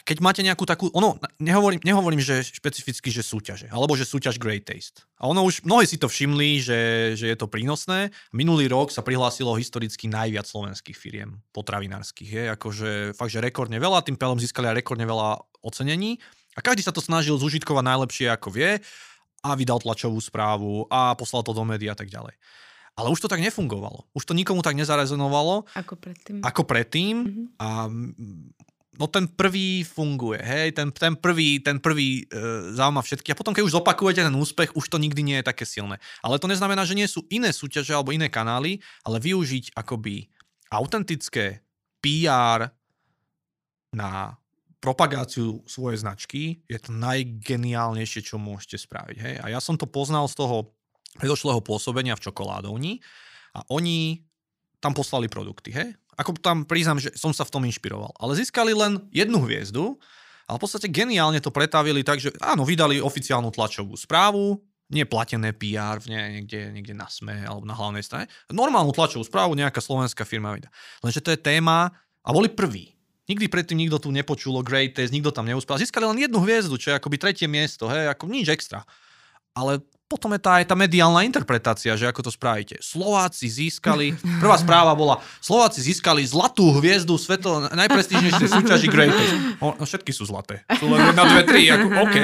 keď máte nejakú takú, ono, nehovorím, nehovorím, že špecificky, že súťaže, alebo že súťaž Great Taste. A ono už, mnohí si to všimli, že, že je to prínosné. Minulý rok sa prihlásilo historicky najviac slovenských firiem potravinárskych. Je, akože fakt, že rekordne veľa, tým pádom získali aj rekordne veľa ocenení. A každý sa to snažil zužitkovať najlepšie, ako vie a vydal tlačovú správu a poslal to do médií a tak ďalej. Ale už to tak nefungovalo. Už to nikomu tak nezarezonovalo Ako predtým? ako predtým Mhm. a no ten prvý funguje, hej, ten, ten prvý, ten prvý e, zaujíma všetky a potom keď už zopakujete ten úspech, už to nikdy nie je také silné. Ale to neznamená, že nie sú iné súťaže alebo iné kanály, ale využiť akoby autentické PR na propagáciu svojej značky je to najgeniálnejšie, čo môžete spraviť. Hej? A ja som to poznal z toho predošlého pôsobenia v čokoládovni a oni tam poslali produkty. Hej? Ako tam priznám, že som sa v tom inšpiroval. Ale získali len jednu hviezdu, ale v podstate geniálne to pretavili tak, že áno, vydali oficiálnu tlačovú správu, nie platené PR nie, niekde, niekde na SME alebo na hlavnej strane. Normálnu tlačovú správu nejaká slovenská firma vydá. Lenže to je téma a boli prví. Nikdy predtým nikto tu nepočul o Great nikto tam neúspel. Získali len jednu hviezdu, čo je akoby tretie miesto, hej, ako nič extra. Ale potom je tá, aj tá mediálna interpretácia, že ako to spravíte. Slováci získali, prvá správa bola, Slováci získali zlatú hviezdu sveto, najprestížnejšej súťaži Great Taste. O, no, všetky sú zlaté. Sú len jedna, dve, tri, ako, OK,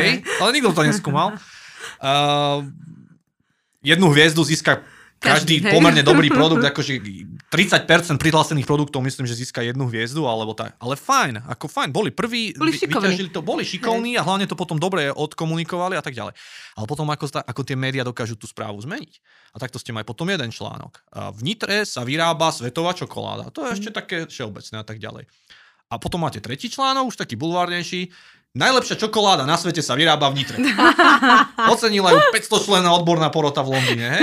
ale nikto to neskúmal. Uh, jednu hviezdu získa každý, Každý, pomerne dobrý produkt, akože 30% prihlásených produktov myslím, že získa jednu hviezdu, alebo tak. Ale fajn, ako fajn, boli prví, Boli vyťažili to, boli šikovní a hlavne to potom dobre odkomunikovali a tak ďalej. Ale potom ako, ako tie médiá dokážu tú správu zmeniť. A takto ste mali potom jeden článok. A v Nitre sa vyrába svetová čokoláda. To je ešte také všeobecné a tak ďalej. A potom máte tretí článok, už taký bulvárnejší. Najlepšia čokoláda na svete sa vyrába v Nitre. Ocenila ju 500 člená odborná porota v Londýne. Hej?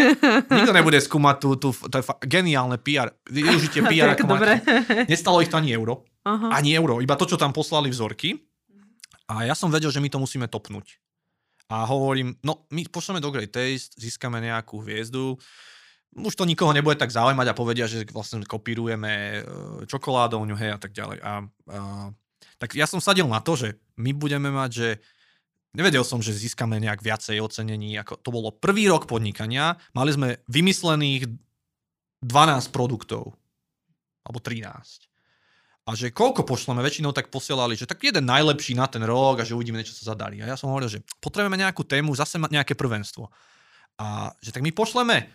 Nikto nebude skúmať tú, tú, to je fa- geniálne PR. Využitie PR, Tak ako dobre. máte. Nestalo ich to ani euro. Aha. Ani euro. Iba to, čo tam poslali vzorky. A ja som vedel, že my to musíme topnúť. A hovorím, no my pošleme do Great Taste, získame nejakú hviezdu, už to nikoho nebude tak zaujímať a povedia, že vlastne kopírujeme e, čokoládovňu, hej, a tak ďalej. A, a, tak ja som sadil na to, že my budeme mať, že nevedel som, že získame nejak viacej ocenení. Ako, to bolo prvý rok podnikania, mali sme vymyslených 12 produktov, alebo 13. A že koľko pošleme, väčšinou tak posielali, že tak jeden najlepší na ten rok a že uvidíme, čo sa zadarí. A ja som hovoril, že potrebujeme nejakú tému, zase mať nejaké prvenstvo. A že tak my pošleme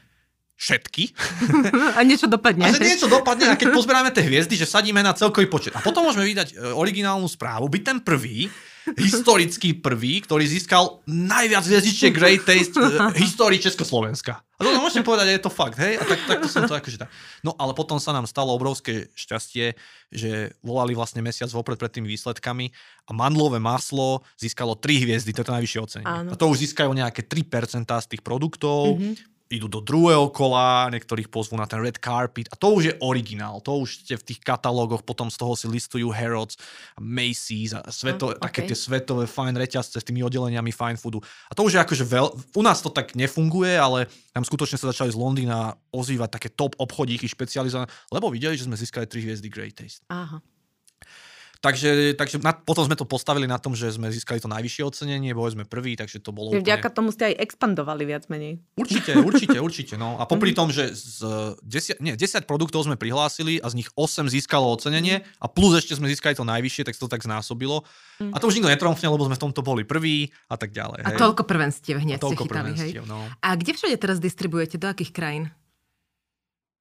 všetky. A niečo dopadne. A že niečo dopadne a keď pozberáme tie hviezdy, že sadíme na celkový počet. A potom môžeme vydať e, originálnu správu, byť ten prvý, historický prvý, ktorý získal najviac hviezdičiek Great Taste v histórii Československa. A to môžete povedať, je to fakt, hej? A tak, tak to som to akože tak. No ale potom sa nám stalo obrovské šťastie, že volali vlastne mesiac vopred pred tými výsledkami a mandlové maslo získalo 3 hviezdy, to je to najvyššie ocenenie. A to už získajú nejaké 3% z tých produktov. Mm-hmm idú do druhého kola, niektorých pozvú na ten red carpet a to už je originál, to už ste v tých katalógoch, potom z toho si listujú Harrods, Macy's a sveto, mm, okay. také tie svetové fine reťazce s tými oddeleniami fine foodu. A to už je akože veľ... U nás to tak nefunguje, ale tam skutočne sa začali z Londýna ozývať také top obchodíky špecializované, lebo videli, že sme získali 3 hviezdy Great Taste. Aha. Takže, takže na, potom sme to postavili na tom, že sme získali to najvyššie ocenenie, boli sme prví, takže to bolo úplne... Vďaka tomu ste aj expandovali viac menej. Určite, určite, určite. No. A popri tom, že z 10, nie, 10 produktov sme prihlásili a z nich 8 získalo ocenenie a plus ešte sme získali to najvyššie, tak to tak znásobilo. A to už nikto netromfne, lebo sme v tomto boli prví a tak ďalej. A hej. toľko prvenstiev hneď ste chytali, hej? No. A kde všade teraz distribujete? Do akých krajín?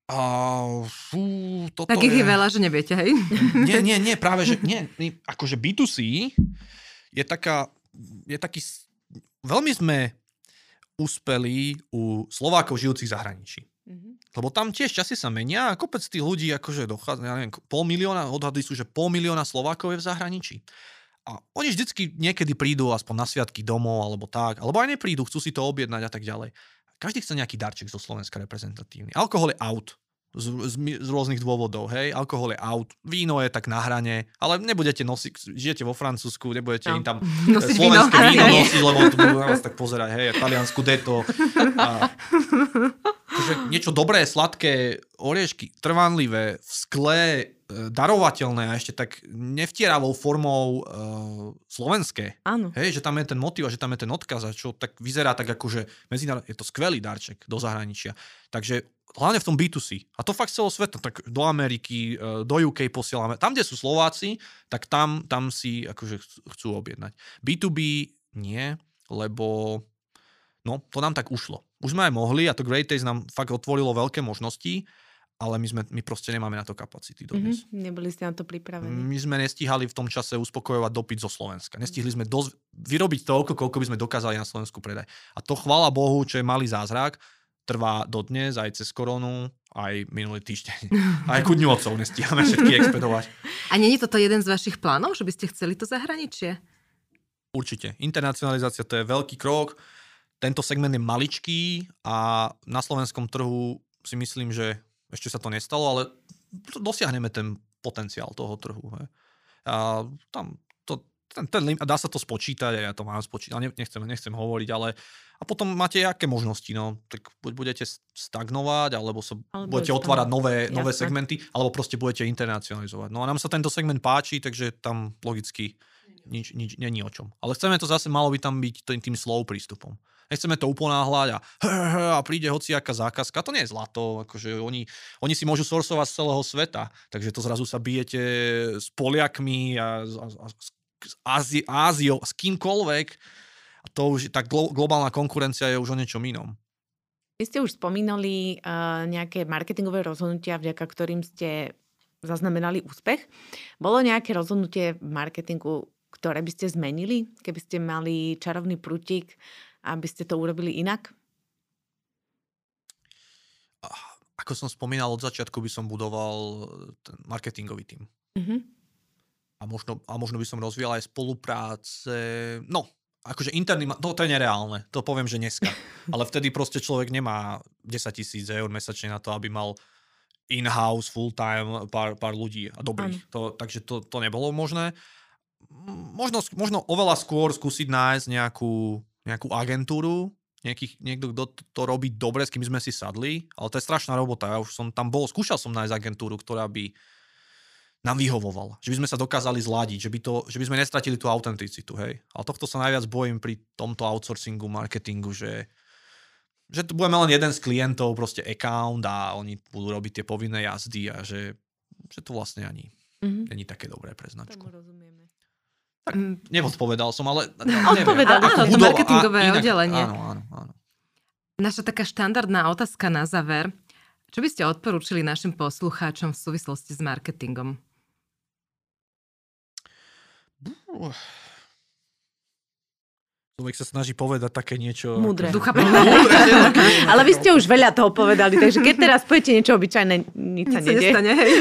Uh, fú, toto tak ich je... je veľa, že neviete, hej? Nie, nie, nie, práve, že nie. Akože B2C je taká, je taký, veľmi sme uspeli u Slovákov žijúcich v zahraničí. Mm-hmm. Lebo tam tiež časy sa menia a kopec tých ľudí akože dochádza, ja neviem, pol milióna, odhady sú, že pol milióna Slovákov je v zahraničí. A oni vždycky niekedy prídu aspoň na sviatky domov alebo tak, alebo aj neprídu, chcú si to objednať a tak ďalej. Každý chce nejaký darček zo Slovenska reprezentatívny. Alkohol je out. Z, z, z rôznych dôvodov, hej, alkohol je out, víno je tak na hrane, ale nebudete nosiť, žijete vo Francúzsku, nebudete no. im tam nosiť slovenské víno, víno nosiť, lebo to budú na vás tak pozerať, hej, taliansku deto. A, akože niečo dobré, sladké, oriešky, trvanlivé, v skle, darovateľné a ešte tak nevtieravou formou uh, slovenské. Áno. Hej, že tam je ten motiv a že tam je ten odkaz a čo tak vyzerá tak akože medzinárodne, je to skvelý darček do zahraničia. Takže hlavne v tom B2C. A to fakt celo sveta, tak do Ameriky, e, do UK posielame. Tam, kde sú Slováci, tak tam, tam si akože chcú objednať. B2B nie, lebo no, to nám tak ušlo. Už sme aj mohli a to Great Taste nám fakt otvorilo veľké možnosti, ale my, sme, my proste nemáme na to kapacity dodnes. Mm-hmm, neboli ste na to pripravení. My sme nestíhali v tom čase uspokojovať dopyt zo Slovenska. Nestihli sme dosť, vyrobiť toľko, koľko by sme dokázali na Slovensku predať. A to chvála Bohu, čo je malý zázrak, trvá dodnes, aj cez koronu, aj minulý týždeň. Aj ku dňu otcov nestíhame všetky expedovať. A není toto jeden z vašich plánov, že by ste chceli to zahraničie? Určite. Internacionalizácia to je veľký krok. Tento segment je maličký a na slovenskom trhu si myslím, že ešte sa to nestalo, ale dosiahneme ten potenciál toho trhu. He. A tam to, ten, ten, dá sa to spočítať, ja to mám spočítať, nechcem, nechcem hovoriť, ale a potom máte aké možnosti, no, tak buď budete stagnovať, alebo sa alebo budete otvárať nové, nové segmenty, alebo proste budete internacionalizovať. No a nám sa tento segment páči, takže tam logicky nič, nič není o čom. Ale chceme to zase, malo by tam byť tým, tým slow prístupom. Nechceme to uponáhľať a, a príde hociaká zákazka. To nie je zlato. Akože oni, oni si môžu sourcovať z celého sveta. Takže to zrazu sa bijete s Poliakmi a, a, a s Ázi, Áziou, s kýmkoľvek to už, tá glo- globálna konkurencia je už o niečom inom. Vy ste už spomínali uh, nejaké marketingové rozhodnutia, vďaka ktorým ste zaznamenali úspech. Bolo nejaké rozhodnutie v marketingu, ktoré by ste zmenili, keby ste mali čarovný prútik, aby ste to urobili inak? Ako som spomínal, od začiatku by som budoval ten marketingový tým. Uh-huh. A možno, a možno by som rozvíjal aj spolupráce. No, akože interný, to, to je nereálne, to poviem, že dneska. Ale vtedy proste človek nemá 10 tisíc eur mesačne na to, aby mal in-house, full-time pár, pár ľudí a dobrých. To, takže to, to nebolo možné. Možno, možno oveľa skôr skúsiť nájsť nejakú, nejakú agentúru, nejakých, niekto, kto to, to robí dobre, s kým sme si sadli, ale to je strašná robota. Ja už som tam bol, skúšal som nájsť agentúru, ktorá by nám vyhovoval. Že by sme sa dokázali zladiť, že by, to, že by sme nestratili tú autenticitu, hej. Ale tohto sa najviac bojím pri tomto outsourcingu, marketingu, že, že tu budeme len jeden z klientov, proste account a oni budú robiť tie povinné jazdy a že, že to vlastne ani mm-hmm. není také dobré pre značku. Tomu rozumieme. Tak neodpovedal som, ale... Odpovedal, áno, to marketingové inak, oddelenie. Áno, áno, áno. Naša taká štandardná otázka na záver. Čo by ste odporúčili našim poslucháčom v súvislosti s marketingom? Človek sa snaží povedať také niečo... Múdre. Ducha Ale vy ste už veľa toho povedali, takže keď teraz poviete niečo obyčajné, nič sa nedie. nestane, hej.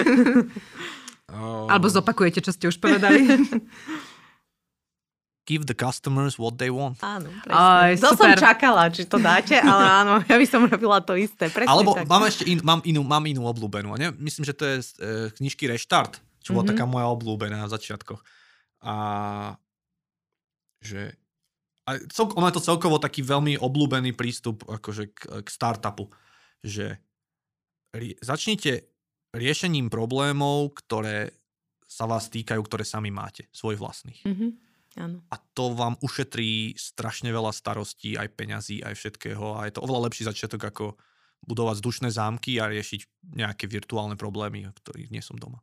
Oh, Alebo zopakujete, čo ste už povedali. Give the customers what they want. Áno, Aj, to som čakala, či to dáte, ale áno, ja by som robila to isté. Presne Alebo tak. mám ešte in, mám inú, mám inú obľúbenú. Ne? Myslím, že to je z e, knižky Reštart, čo bola Mhm. taká moja obľúbená v začiatkoch. A že a cel, ono je to celkovo taký veľmi obľúbený prístup akože k, k startupu. Že rie, začnite riešením problémov, ktoré sa vás týkajú, ktoré sami máte, svoj vlastných. Mhm, áno. A to vám ušetrí strašne veľa starostí, aj peňazí, aj všetkého. A je to oveľa lepší začiatok, ako budovať vzdušné zámky a riešiť nejaké virtuálne problémy, ktorých nie som doma.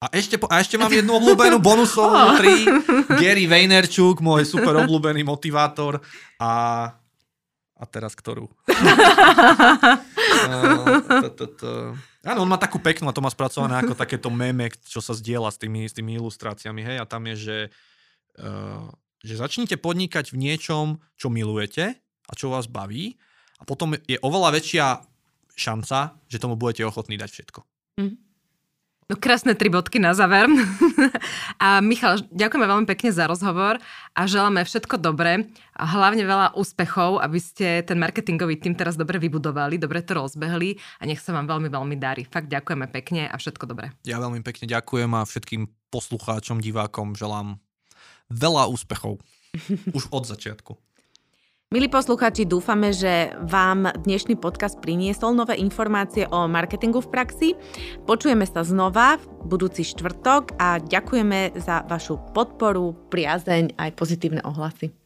A ešte, po- a ešte mám jednu obľúbenú bonusovú tri. Gary Vaynerchuk, môj super obľúbený motivátor. A, a teraz ktorú? Áno, on má takú peknú a to má spracované ako takéto meme, čo sa zdieľa s tými, s tými ilustráciami. Hej? A tam je, že, že začnite podnikať v niečom, čo milujete a čo vás baví a potom je oveľa väčšia šanca, že tomu budete ochotní dať všetko. No krásne tri bodky na záver. A Michal, ďakujeme veľmi pekne za rozhovor a želáme všetko dobré a hlavne veľa úspechov, aby ste ten marketingový tým teraz dobre vybudovali, dobre to rozbehli a nech sa vám veľmi, veľmi darí. Fakt ďakujeme pekne a všetko dobré. Ja veľmi pekne ďakujem a všetkým poslucháčom, divákom želám veľa úspechov. Už od začiatku. Milí poslucháči, dúfame, že vám dnešný podcast priniesol nové informácie o marketingu v praxi. Počujeme sa znova v budúci štvrtok a ďakujeme za vašu podporu, priazeň aj pozitívne ohlasy.